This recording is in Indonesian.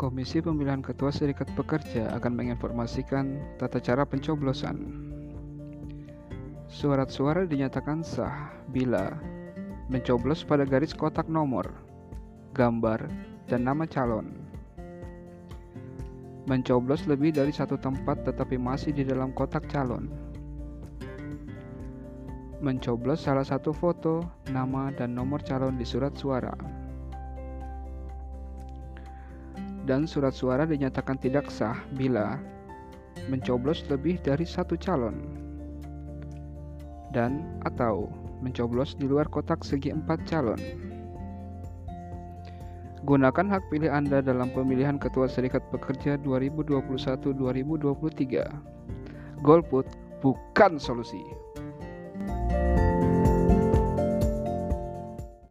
Komisi Pemilihan Ketua Serikat Pekerja akan menginformasikan tata cara pencoblosan. Surat suara dinyatakan sah bila mencoblos pada garis kotak nomor, gambar, dan nama calon. Mencoblos lebih dari satu tempat tetapi masih di dalam kotak calon. Mencoblos salah satu foto, nama, dan nomor calon di surat suara dan surat suara dinyatakan tidak sah bila mencoblos lebih dari satu calon dan atau mencoblos di luar kotak segi empat calon. Gunakan hak pilih Anda dalam pemilihan Ketua Serikat Pekerja 2021-2023. Golput bukan solusi.